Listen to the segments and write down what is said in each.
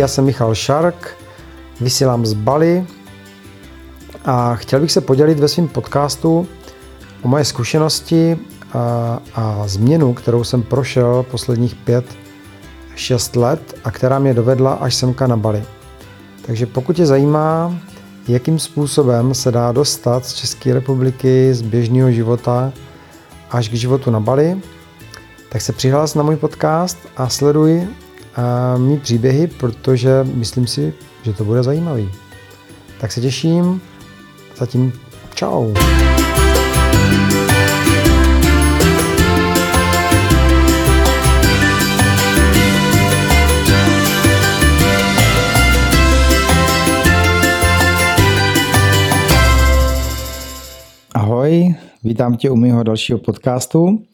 Já jsem Michal Šark, vysílám z Bali a chtěl bych se podělit ve svém podcastu o moje zkušenosti a, a změnu, kterou jsem prošel posledních pět, šest let a která mě dovedla až semka na Bali. Takže pokud tě zajímá, jakým způsobem se dá dostat z České republiky, z běžného života až k životu na Bali, tak se přihlás na můj podcast a sleduj a mý příběhy, protože myslím si, že to bude zajímavý. Tak se těším. Zatím čau. Ahoj, vítám tě u mého dalšího podcastu.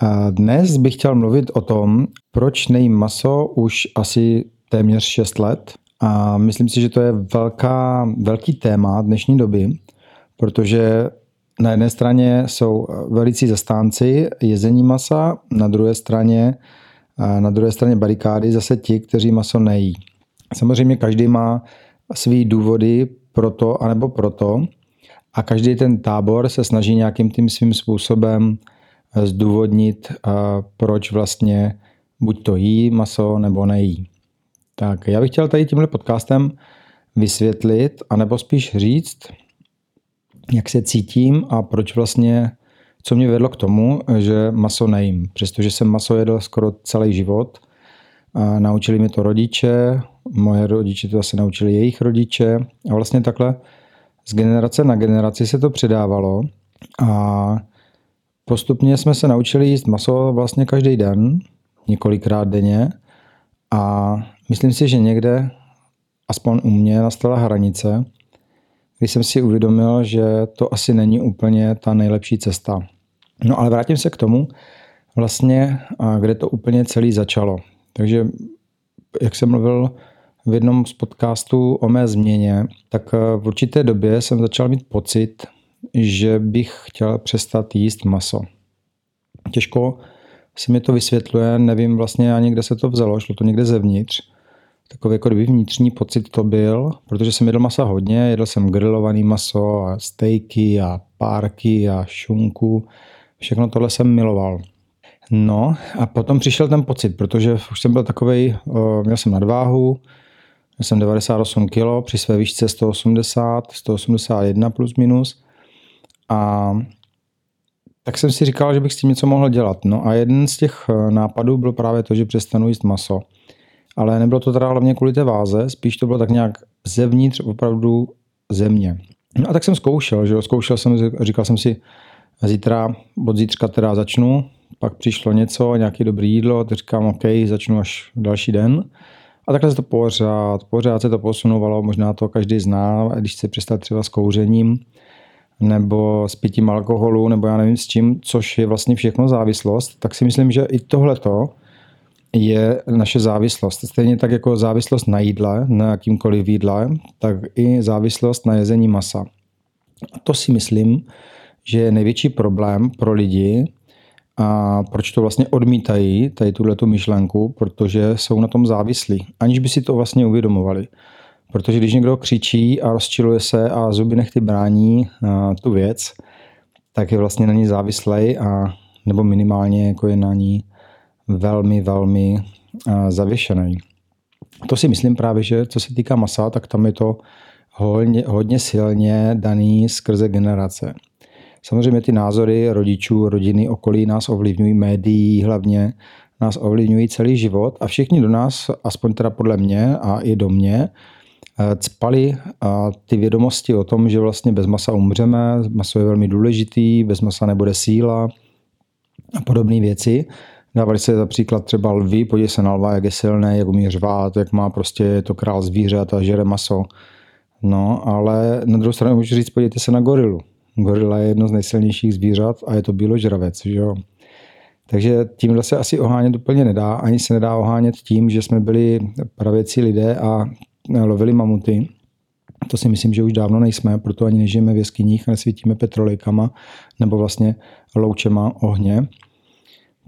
A dnes bych chtěl mluvit o tom, proč nejím maso už asi téměř 6 let. A myslím si, že to je velká, velký téma dnešní doby, protože na jedné straně jsou velicí zastánci jezení masa, na druhé straně, na druhé straně barikády zase ti, kteří maso nejí. Samozřejmě každý má svý důvody pro to anebo proto a každý ten tábor se snaží nějakým tím svým způsobem zdůvodnit, proč vlastně buď to jí maso nebo nejí. Tak já bych chtěl tady tímhle podcastem vysvětlit, anebo spíš říct, jak se cítím a proč vlastně, co mě vedlo k tomu, že maso nejím. Přestože jsem maso jedl skoro celý život, a naučili mi to rodiče, moje rodiče to zase naučili jejich rodiče a vlastně takhle z generace na generaci se to předávalo a Postupně jsme se naučili jíst maso vlastně každý den, několikrát denně a myslím si, že někde, aspoň u mě, nastala hranice, kdy jsem si uvědomil, že to asi není úplně ta nejlepší cesta. No ale vrátím se k tomu, vlastně, kde to úplně celý začalo. Takže, jak jsem mluvil v jednom z podcastů o mé změně, tak v určité době jsem začal mít pocit, že bych chtěl přestat jíst maso. Těžko se mi to vysvětluje, nevím vlastně ani, kde se to vzalo, šlo to někde zevnitř. Takový jako kdyby vnitřní pocit to byl, protože jsem jedl masa hodně, jedl jsem grilovaný maso a stejky a párky a šunku. Všechno tohle jsem miloval. No a potom přišel ten pocit, protože už jsem byl takový, měl jsem nadváhu, měl jsem 98 kg, při své výšce 180, 181 plus minus a tak jsem si říkal, že bych s tím něco mohl dělat. No a jeden z těch eh, nápadů byl právě to, že přestanu jíst maso. Ale nebylo to teda hlavně kvůli té váze, spíš to bylo tak nějak zevnitř opravdu země. No a tak jsem zkoušel, že jo, zkoušel jsem, říkal jsem si, zítra, od zítřka teda začnu, pak přišlo něco, nějaké dobré jídlo, tak říkám, OK, začnu až další den. A takhle se to pořád, pořád se to posunovalo, možná to každý zná, když chce přestat třeba s kouřením, nebo s pitím alkoholu, nebo já nevím s čím, což je vlastně všechno závislost, tak si myslím, že i tohleto je naše závislost. Stejně tak jako závislost na jídle, na jakýmkoliv jídle, tak i závislost na jezení masa. A to si myslím, že je největší problém pro lidi, a proč to vlastně odmítají, tady tuhle myšlenku, protože jsou na tom závislí, aniž by si to vlastně uvědomovali. Protože když někdo křičí a rozčiluje se a zuby nechty brání tu věc, tak je vlastně na ní závislej a nebo minimálně jako je na ní velmi, velmi zavěšený. To si myslím právě, že co se týká masa, tak tam je to hodně, hodně silně daný skrze generace. Samozřejmě ty názory rodičů, rodiny, okolí nás ovlivňují, médií hlavně, nás ovlivňují celý život a všichni do nás, aspoň teda podle mě a i do mě, Eh, cpali a ty vědomosti o tom, že vlastně bez masa umřeme, maso je velmi důležitý, bez masa nebude síla a podobné věci. Dávali se například třeba lvy, podívej se na lva, jak je silný, jak umí řvát, jak má prostě to král zvířat a žere maso. No, ale na druhou stranu můžu říct, podívejte se na gorilu. Gorila je jedno z nejsilnějších zvířat a je to bíložravec, že jo. Takže tímhle se asi ohánět úplně nedá. Ani se nedá ohánět tím, že jsme byli pravěcí lidé a lovili mamuty. To si myslím, že už dávno nejsme, proto ani nežijeme v jeskyních, nesvítíme petrolejkama nebo vlastně loučema ohně.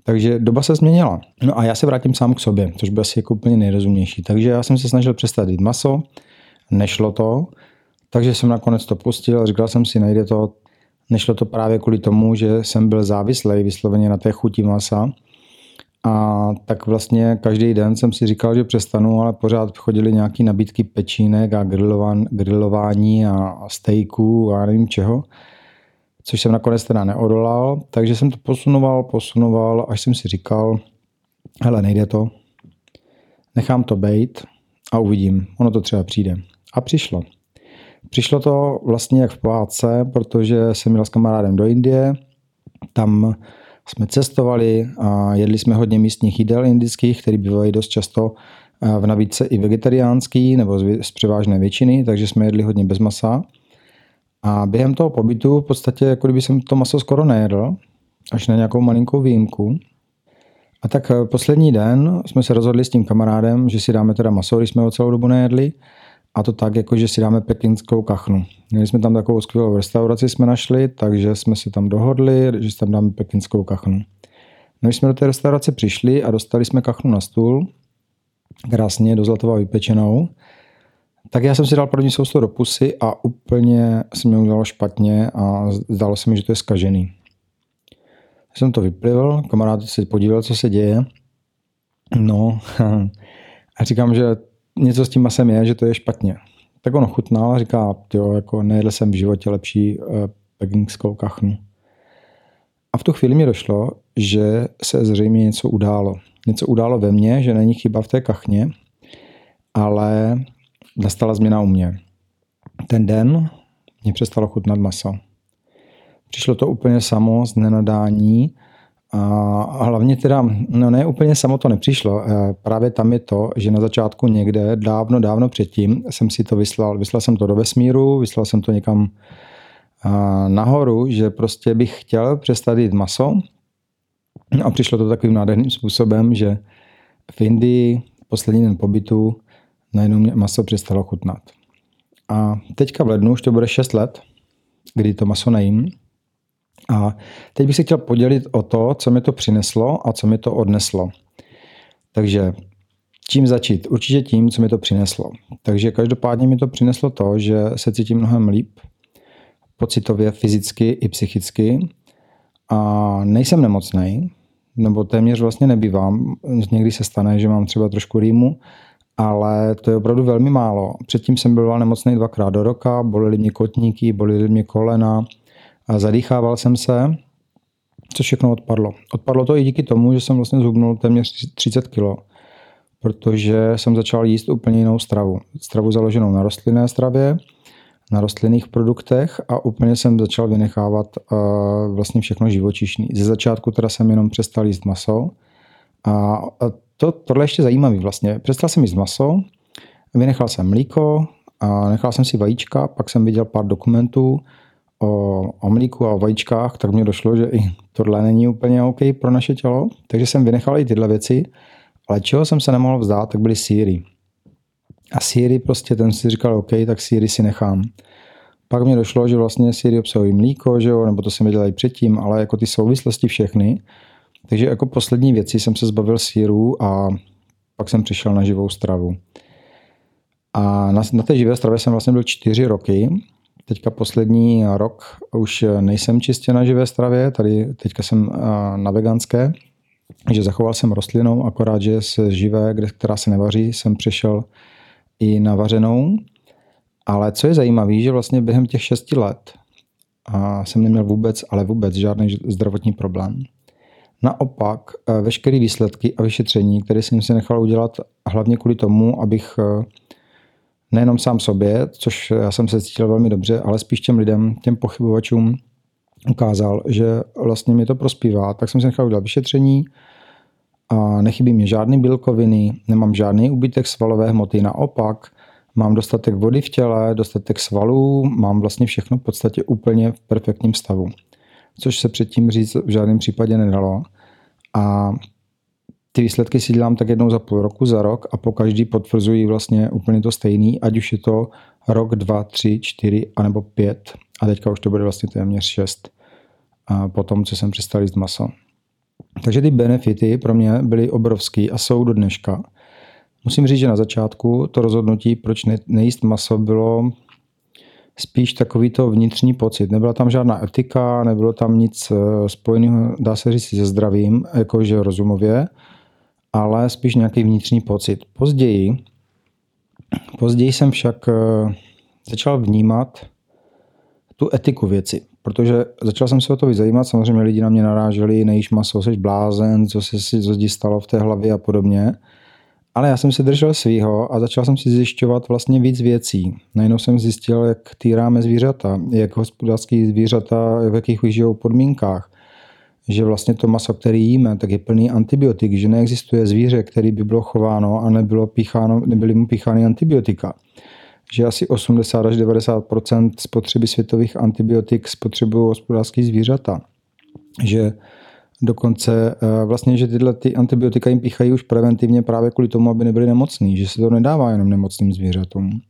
Takže doba se změnila. No a já se vrátím sám k sobě, což by asi jako úplně nejrozumnější. Takže já jsem se snažil přestat jít maso, nešlo to, takže jsem nakonec to pustil, říkal jsem si, nejde to, nešlo to právě kvůli tomu, že jsem byl závislý vysloveně na té chuti masa. A tak vlastně každý den jsem si říkal, že přestanu, ale pořád chodili nějaké nabídky pečínek a grilování a stejků a nevím čeho což jsem nakonec teda neodolal, takže jsem to posunoval, posunoval, až jsem si říkal, hele, nejde to, nechám to bejt a uvidím, ono to třeba přijde. A přišlo. Přišlo to vlastně jak v pohádce, protože jsem měl s kamarádem do Indie, tam jsme cestovali a jedli jsme hodně místních jídel indických, které bývají dost často v nabídce i vegetariánský nebo z převážné většiny, takže jsme jedli hodně bez masa. A během toho pobytu v podstatě, jako kdyby jsem to maso skoro nejedl, až na nějakou malinkou výjimku. A tak eh, poslední den jsme se rozhodli s tím kamarádem, že si dáme teda maso, když jsme ho celou dobu nejedli. A to tak, jako že si dáme pekinskou kachnu. Měli jsme tam takovou skvělou restauraci, jsme našli, takže jsme se tam dohodli, že si tam dáme pekinskou kachnu. No, když jsme do té restaurace přišli a dostali jsme kachnu na stůl, krásně do zlatova vypečenou, tak já jsem si dal první souslo do pusy a úplně se mi udělalo špatně a zdálo se mi, že to je skažený. Jsem to vyplivil, kamarád se podíval, co se děje. No a říkám, že něco s tím masem je, že to je špatně. Tak on chutnal a říká, jo, jako nejedl jsem v životě lepší uh, pekingskou kachnu. A v tu chvíli mi došlo, že se zřejmě něco událo. Něco událo ve mně, že není chyba v té kachně, ale nastala změna u mě. Ten den mě přestalo chutnat maso. Přišlo to úplně samo z nenadání a hlavně teda, no ne úplně samo to nepřišlo. E, právě tam je to, že na začátku někde, dávno, dávno předtím, jsem si to vyslal. Vyslal jsem to do vesmíru, vyslal jsem to někam nahoru, že prostě bych chtěl přestat jít maso. A přišlo to takovým nádherným způsobem, že v Indii poslední den pobytu najednou mě maso přestalo chutnat. A teďka v lednu už to bude 6 let, kdy to maso nejím. A teď bych se chtěl podělit o to, co mi to přineslo a co mi to odneslo. Takže čím začít? Určitě tím, co mi to přineslo. Takže každopádně mi to přineslo to, že se cítím mnohem líp, pocitově, fyzicky i psychicky. A nejsem nemocný, nebo téměř vlastně nebývám. Někdy se stane, že mám třeba trošku rýmu, ale to je opravdu velmi málo. Předtím jsem byl nemocný dvakrát do roka, bolely mě kotníky, bolely mě kolena, zadýchával jsem se, co všechno odpadlo. Odpadlo to i díky tomu, že jsem vlastně zhubnul téměř 30 kg, protože jsem začal jíst úplně jinou stravu. Stravu založenou na rostlinné stravě, na rostlinných produktech a úplně jsem začal vynechávat uh, vlastně všechno živočišný. Ze začátku teda jsem jenom přestal jíst maso a to, tohle je ještě zajímavý vlastně. Přestal jsem jíst maso, vynechal jsem mlíko a nechal jsem si vajíčka, pak jsem viděl pár dokumentů o, o mlíku a o vajíčkách, tak mi došlo, že i tohle není úplně OK pro naše tělo, takže jsem vynechal i tyhle věci, ale čeho jsem se nemohl vzdát, tak byly síry. A síry prostě, ten si říkal, OK, tak síry si nechám. Pak mi došlo, že vlastně síry obsahují mlíko, že jo, nebo to jsem viděl i předtím, ale jako ty souvislosti všechny, takže jako poslední věci jsem se zbavil síru a pak jsem přišel na živou stravu. A na, na té živé stravě jsem vlastně byl čtyři roky. Teďka poslední rok už nejsem čistě na živé stravě, tady teďka jsem na veganské, že zachoval jsem rostlinou, akorát, že se živé, která se nevaří, jsem přešel i na vařenou. Ale co je zajímavé, že vlastně během těch šesti let a jsem neměl vůbec, ale vůbec žádný zdravotní problém. Naopak, eh, veškeré výsledky a vyšetření, které jsem si nechal udělat hlavně kvůli tomu, abych eh, nejenom sám sobě, což já jsem se cítil velmi dobře, ale spíš těm lidem, těm pochybovačům ukázal, že vlastně mi to prospívá. Tak jsem si nechal udělat vyšetření a nechybí mi žádné bílkoviny, nemám žádný úbytek svalové hmoty, naopak mám dostatek vody v těle, dostatek svalů, mám vlastně všechno v podstatě úplně v perfektním stavu což se předtím říct v žádném případě nedalo. A ty výsledky si dělám tak jednou za půl roku, za rok a po každý potvrzují vlastně úplně to stejný, ať už je to rok, dva, tři, čtyři, anebo pět. A teďka už to bude vlastně téměř šest. A po tom, co jsem přestal jíst maso. Takže ty benefity pro mě byly obrovský a jsou do dneška. Musím říct, že na začátku to rozhodnutí, proč nejíst maso, bylo spíš takový to vnitřní pocit. Nebyla tam žádná etika, nebylo tam nic eh, spojeného, dá se říct, se zdravím, jakože rozumově, ale spíš nějaký vnitřní pocit. Později, později jsem však eh, začal vnímat tu etiku věci, protože začal jsem se o to zajímat, samozřejmě lidi na mě naráželi, nejíš maso, jsi blázen, co se si co stalo v té hlavě a podobně. Ale já jsem se držel svýho a začal jsem si zjišťovat vlastně víc věcí. Najednou jsem zjistil, jak týráme zvířata, jak hospodářský zvířata, v jakých žijou podmínkách. Že vlastně to maso, který jíme, tak je plný antibiotik, že neexistuje zvíře, který by bylo chováno a nebylo pícháno, nebyly mu píchány antibiotika. Že asi 80 až 90% spotřeby světových antibiotik spotřebují hospodářské zvířata. Že Dokonce eh, vlastně, že tyhle ty antibiotika jim píchají už preventivně právě kvůli tomu, aby nebyli nemocní, že se to nedává jenom nemocným zvířatům.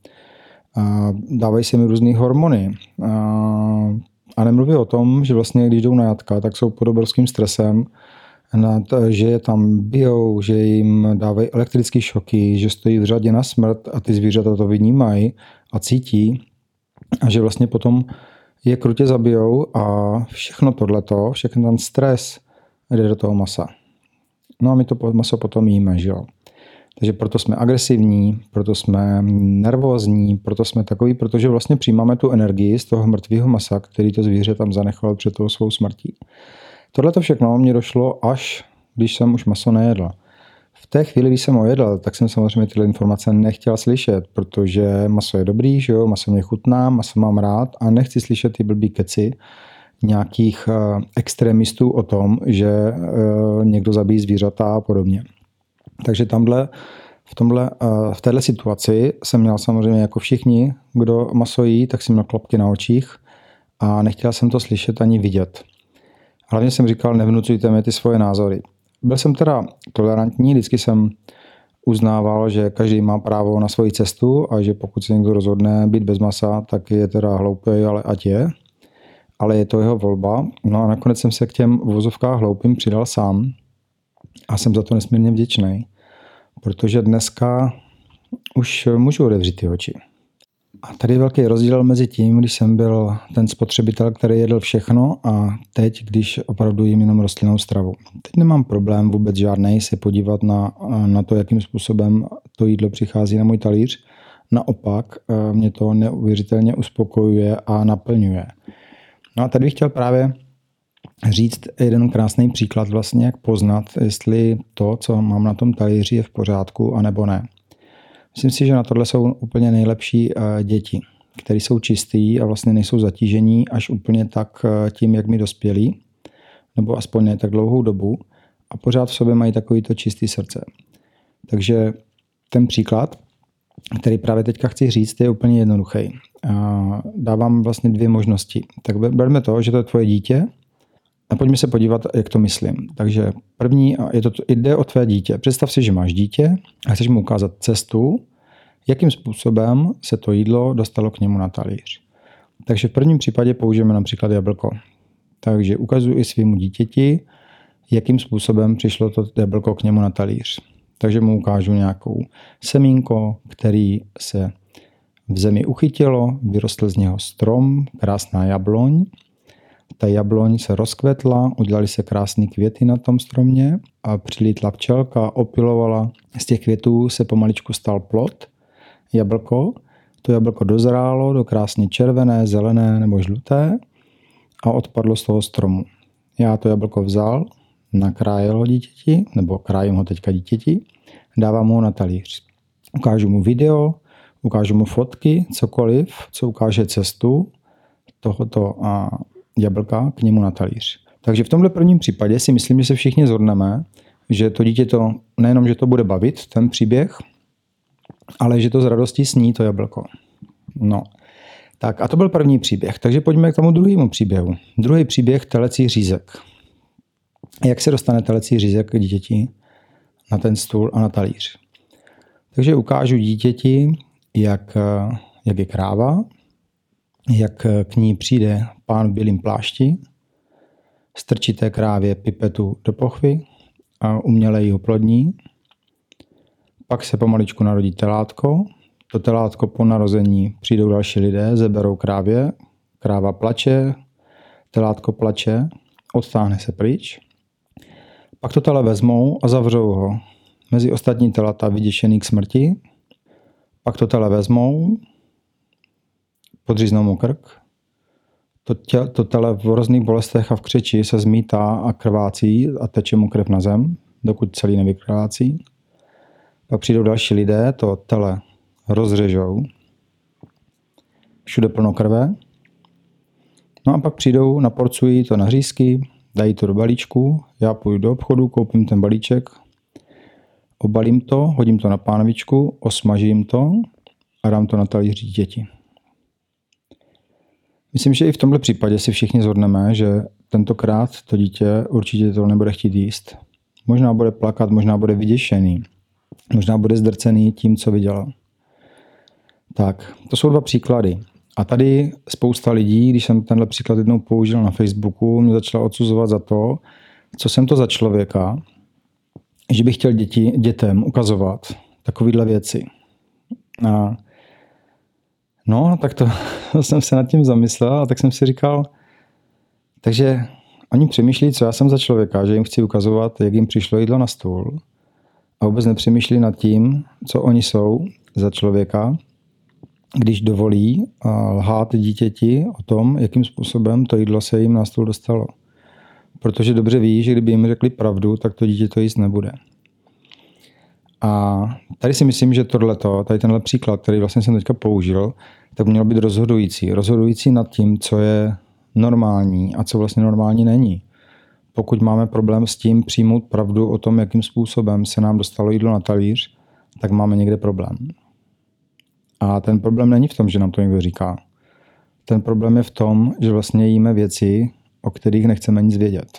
Dávají se mi různé hormony. A, nemluví o tom, že vlastně, když jdou na jatka, tak jsou pod obrovským stresem, nad, že je tam bijou, že jim dávají elektrické šoky, že stojí v řadě na smrt a ty zvířata to vnímají a cítí a že vlastně potom je krutě zabijou a všechno tohleto, všechno ten stres, jde do toho masa. No a my to maso potom jíme, že jo. Takže proto jsme agresivní, proto jsme nervózní, proto jsme takový, protože vlastně přijímáme tu energii z toho mrtvého masa, který to zvíře tam zanechalo před tou svou smrtí. Tohle to všechno mě došlo až, když jsem už maso nejedl. V té chvíli, když jsem ho jedl, tak jsem samozřejmě tyhle informace nechtěl slyšet, protože maso je dobrý, že jo, maso mě chutná, maso mám rád a nechci slyšet ty blbý keci, nějakých eh, extremistů o tom, že eh, někdo zabíjí zvířata a podobně. Takže tamhle, v, tomhle, eh, v této situaci jsem měl samozřejmě jako všichni, kdo maso jí, tak jsem měl klopky na očích a nechtěl jsem to slyšet ani vidět. Hlavně jsem říkal, nevnucujte mi ty svoje názory. Byl jsem teda tolerantní, vždycky jsem uznával, že každý má právo na svoji cestu a že pokud se někdo rozhodne být bez masa, tak je teda hloupý, ale ať je ale je to jeho volba. No a nakonec jsem se k těm vozovkách hloupým přidal sám a jsem za to nesmírně vděčný, protože dneska už můžu otevřít ty oči. A tady je velký rozdíl mezi tím, když jsem byl ten spotřebitel, který jedl všechno a teď, když opravdu jím jenom rostlinnou stravu. Teď nemám problém vůbec žádný se podívat na, na to, jakým způsobem to jídlo přichází na můj talíř. Naopak mě to neuvěřitelně uspokojuje a naplňuje. No a tady bych chtěl právě říct jeden krásný příklad vlastně, jak poznat, jestli to, co mám na tom talíři, je v pořádku, anebo ne. Myslím si, že na tohle jsou úplně nejlepší eh, děti, které jsou čistý a vlastně nejsou zatížení až úplně tak eh, tím, jak mi dospělí, nebo aspoň ne tak dlouhou dobu a pořád v sobě mají takovýto čistý srdce. Takže ten příklad, který právě teďka chci říct, je úplně jednoduchý dávám vlastně dvě možnosti. Tak berme to, že to je tvoje dítě a pojďme se podívat, jak to myslím. Takže první, je to, jde o tvé dítě. Představ si, že máš dítě a chceš mu ukázat cestu, jakým způsobem se to jídlo dostalo k němu na talíř. Takže v prvním případě použijeme například jablko. Takže ukazuji i svýmu dítěti, jakým způsobem přišlo to jablko k němu na talíř. Takže mu ukážu nějakou semínko, který se v zemi uchytilo, vyrostl z něho strom, krásná jabloň. Ta jabloň se rozkvetla, udělali se krásné květy na tom stromě a přilítla včelka, opilovala. Z těch květů se pomaličku stal plot, jablko. To jablko dozrálo do krásně červené, zelené nebo žluté a odpadlo z toho stromu. Já to jablko vzal, nakrájel ho dítěti, nebo krájím ho teďka dítěti, dávám ho na talíř. Ukážu mu video, ukážu mu fotky, cokoliv, co ukáže cestu tohoto jablka k němu na talíř. Takže v tomhle prvním případě si myslím, že se všichni zhodneme, že to dítě to nejenom, že to bude bavit, ten příběh, ale že to z radostí sní to jablko. No, tak a to byl první příběh. Takže pojďme k tomu druhému příběhu. Druhý příběh telecí řízek. Jak se dostane telecí řízek k dítěti na ten stůl a na talíř? Takže ukážu dítěti, jak, jak je kráva, jak k ní přijde pán v bílém plášti, strčíte krávě pipetu do pochvy a uměle ji oplodní. Pak se pomaličku narodí telátko. To telátko po narození přijdou další lidé, zeberou krávě, kráva plače, telátko plače, odstáhne se pryč. Pak to tele vezmou a zavřou ho. Mezi ostatní telata vyděšený k smrti. Pak to tele vezmou, podříznou mu krk. To, tě, to tele v různých bolestech a v křeči se zmítá a krvácí a teče mu krev na zem, dokud celý nevykrvácí. Pak přijdou další lidé, to tele rozřežou. Všude plno krve. No a pak přijdou, naporcují to na hřízky, dají to do balíčku, já půjdu do obchodu, koupím ten balíček, obalím to, hodím to na pánvičku, osmažím to a dám to na talíř děti. Myslím, že i v tomhle případě si všichni zhodneme, že tentokrát to dítě určitě to nebude chtít jíst. Možná bude plakat, možná bude vyděšený, možná bude zdrcený tím, co viděla. Tak, to jsou dva příklady. A tady spousta lidí, když jsem tenhle příklad jednou použil na Facebooku, mě začala odsuzovat za to, co jsem to za člověka, že bych chtěl děti, dětem ukazovat takovéhle věci. A no, tak to, jsem se nad tím zamyslel a tak jsem si říkal, takže oni přemýšlí, co já jsem za člověka, že jim chci ukazovat, jak jim přišlo jídlo na stůl a vůbec nepřemýšlí nad tím, co oni jsou za člověka když dovolí lhát dítěti o tom, jakým způsobem to jídlo se jim na stůl dostalo. Protože dobře ví, že kdyby jim řekli pravdu, tak to dítě to jíst nebude. A tady si myslím, že tohleto, tady tenhle příklad, který vlastně jsem teďka použil, tak měl být rozhodující. Rozhodující nad tím, co je normální a co vlastně normální není. Pokud máme problém s tím přijmout pravdu o tom, jakým způsobem se nám dostalo jídlo na talíř, tak máme někde problém. A ten problém není v tom, že nám to někdo říká. Ten problém je v tom, že vlastně jíme věci, o kterých nechceme nic vědět.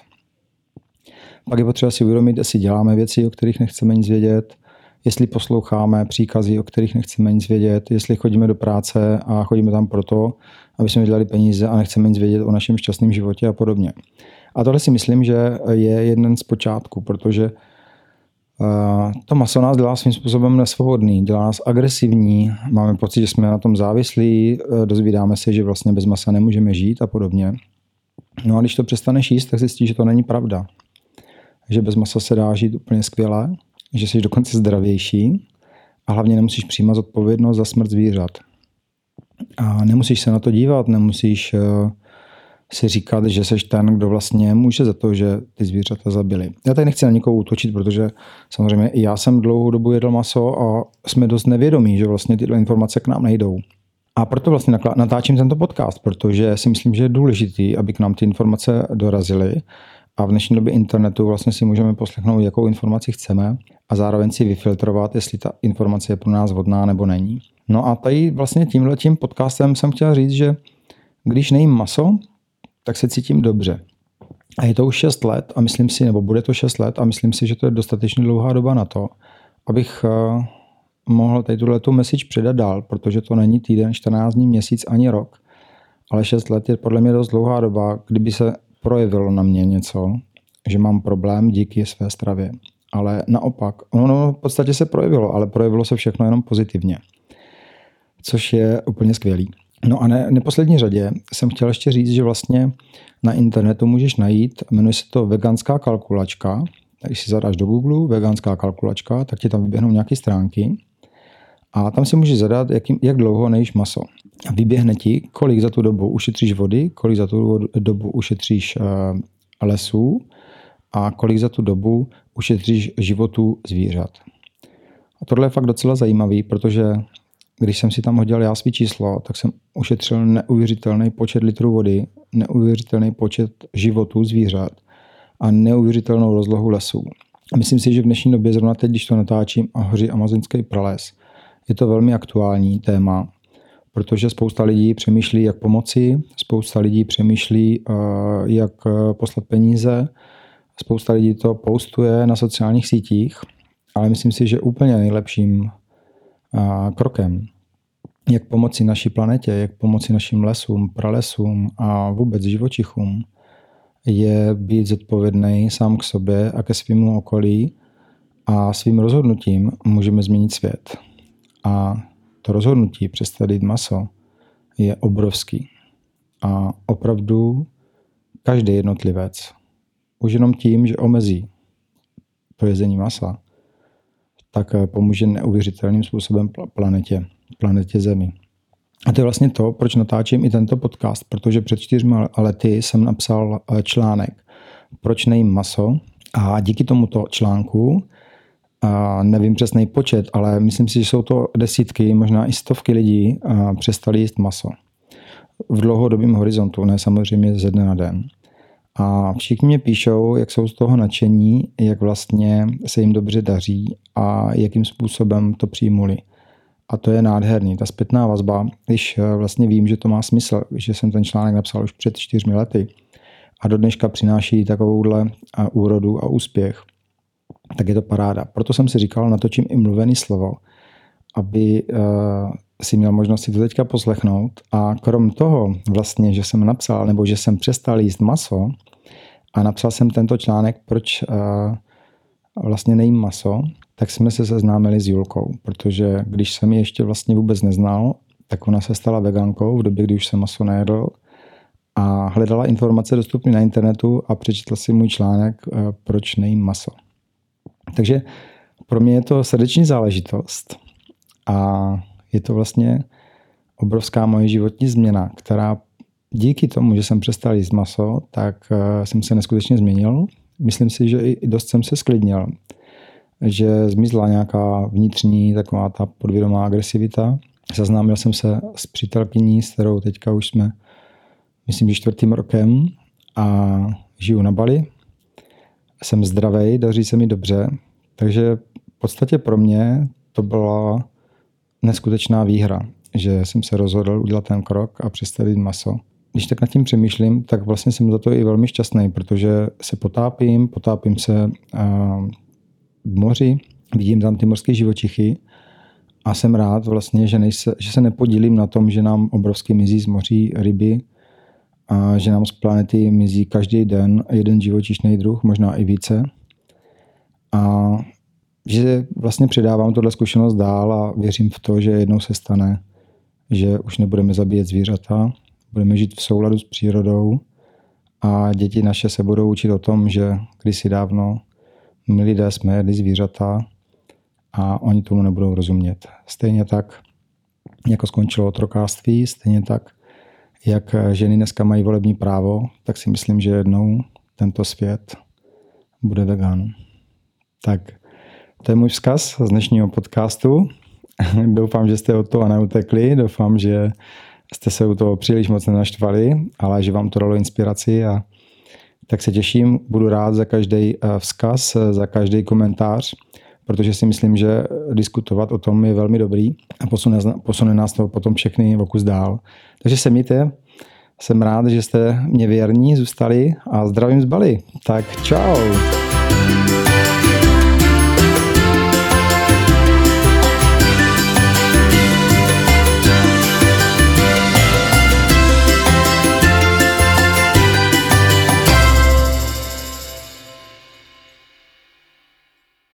Pak je potřeba si uvědomit, jestli děláme věci, o kterých nechceme nic vědět, jestli posloucháme příkazy, o kterých nechceme nic vědět, jestli chodíme do práce a chodíme tam proto, aby jsme vydělali peníze a nechceme nic vědět o našem šťastném životě a podobně. A tohle si myslím, že je jeden z počátku, protože to maso nás dělá svým způsobem nesvobodný, dělá nás agresivní, máme pocit, že jsme na tom závislí, e, dozvídáme se, že vlastně bez masa nemůžeme žít a podobně. No a když to přestaneš jíst, tak zjistíš, že to není pravda. Že bez masa se dá žít úplně skvěle, že jsi dokonce zdravější a hlavně nemusíš přijímat odpovědnost za smrt zvířat. A nemusíš se na to dívat, nemusíš e, si říkat, že seš ten, kdo vlastně může za to, že ty zvířata zabili. Já tady nechci na nikoho útočit, protože samozřejmě i já jsem dlouhou dobu jedl maso a jsme dost nevědomí, že vlastně tyhle informace k nám nejdou. A proto vlastně natáčím tento podcast, protože si myslím, že je důležitý, aby k nám ty informace dorazily. A v dnešní době internetu vlastně si můžeme poslechnout, jakou informaci chceme a zároveň si vyfiltrovat, jestli ta informace je pro nás vhodná nebo není. No a tady vlastně tímhle tím podcastem jsem chtěl říct, že když nejím maso, tak se cítím dobře. A je to už 6 let a myslím si, nebo bude to 6 let a myslím si, že to je dostatečně dlouhá doba na to, abych eh, mohl tady tuhle tu message předat dál, protože to není týden, 14 dní, měsíc ani rok, ale 6 let je podle mě dost dlouhá doba, kdyby se projevilo na mě něco, že mám problém díky své stravě. Ale naopak, ono v podstatě se projevilo, ale projevilo se všechno jenom pozitivně, což je úplně skvělý. No a ne, neposlední řadě jsem chtěl ještě říct, že vlastně na internetu můžeš najít, jmenuje se to veganská kalkulačka. Když si zadáš do Google veganská kalkulačka, tak ti tam vyběhnou nějaké stránky a tam si můžeš zadat, jak, jak dlouho nejíš maso. A vyběhne ti, kolik za tu dobu ušetříš vody, kolik za tu dobu ušetříš uh, lesů a kolik za tu dobu ušetříš životů zvířat. A tohle je fakt docela zajímavý, protože když jsem si tam hodil já svý číslo, tak jsem ušetřil neuvěřitelný počet litrů vody, neuvěřitelný počet životů zvířat a neuvěřitelnou rozlohu lesů. A myslím si, že v dnešní době, zrovna teď, když to natáčím a hoří amazonský prales, je to velmi aktuální téma, protože spousta lidí přemýšlí, jak pomoci, spousta lidí přemýšlí, eh, jak eh, poslat peníze, spousta lidí to postuje na sociálních sítích, ale myslím si, že úplně nejlepším krokem, jak pomoci naší planetě, jak pomoci našim lesům, pralesům a vůbec živočichům, je být zodpovědný sám k sobě a ke svému okolí a svým rozhodnutím můžeme změnit svět. A to rozhodnutí přestat jít maso je obrovský. A opravdu každý jednotlivec, už jenom tím, že omezí to jezení masa, tak eh, pomůže neuvěřitelným způsobem planetě, planetě Zemi. A to je vlastně to, proč natáčím i tento podcast, protože před čtyřmi lety jsem napsal eh, článek Proč nejím maso a díky tomuto článku a nevím přesný počet, ale myslím si, že jsou to desítky, možná i stovky lidí přestali jíst maso. V dlouhodobém horizontu, ne samozřejmě ze dne na den. A všichni mě píšou, jak jsou z toho nadšení, jak vlastně se jim dobře daří a jakým způsobem to přijmuli. A to je nádherný. Ta zpětná vazba, když eh, vlastně vím, že to má smysl, že jsem ten článek napsal už před čtyřmi lety a do dneška přináší takovouhle úrodu a úspěch, tak je to paráda. Proto jsem si říkal, natočím i mluvený slovo, aby uh, si měl možnost si to teďka poslechnout. A krom toho vlastně, že jsem napsal, nebo že jsem přestal jíst maso a napsal jsem tento článek, proč uh, vlastně nejím maso, tak jsme se seznámili s Julkou, protože když jsem ji ještě vlastně vůbec neznal, tak ona se stala vegankou v době, kdy už jsem maso nejedl a hledala informace dostupné na internetu a přečetla si můj článek uh, Proč nejím maso. Takže pro mě je to srdeční záležitost a je to vlastně obrovská moje životní změna, která díky tomu, že jsem přestal jíst maso, tak eh, jsem se neskutečně změnil. Myslím si, že i dost jsem se sklidnil, že zmizla nějaká vnitřní taková ta podvědomá agresivita. Seznámil jsem se s přítelkyní, s kterou teďka už jsme, myslím, že čtvrtým rokem a žiju na Bali jsem zdravý, daří se mi dobře, takže v podstatě pro mě to byla neskutečná výhra, že jsem se rozhodl udělat ten krok a přestavit maso. Když tak nad tím přemýšlím, tak vlastně jsem za to i velmi šťastný, protože se potápím, potápím se v moři, vidím tam ty mořské živočichy a jsem rád vlastně, že, nejse, že se nepodílím na tom, že nám obrovsky mizí z moří ryby, a že nám z planety mizí každý den jeden živočišný druh, možná i více. A že vlastně předávám tuhle zkušenost dál a věřím v to, že jednou se stane, že už nebudeme zabíjet zvířata, budeme žít v souladu s přírodou a děti naše se budou učit o tom, že kdysi dávno my lidé jsme jedli zvířata a oni tomu nebudou rozumět. Stejně tak, jako skončilo otrokářství, stejně tak jak ženy dneska mají volební právo, tak si myslím, že jednou tento svět bude vegan. Tak to je můj vzkaz z dnešního podcastu. Doufám, že jste od toho neutekli, doufám, že jste se u toho příliš moc nenaštvali, ale že vám to dalo inspiraci a tak se těším, budu rád za každý eh, vzkaz, za každý komentář protože si myslím, že diskutovat o tom je velmi dobrý a posune, posune nás to potom všechny o kus dál. Takže se mějte, jsem rád, že jste mě věrní zůstali a zdravím z Bali. Tak čau.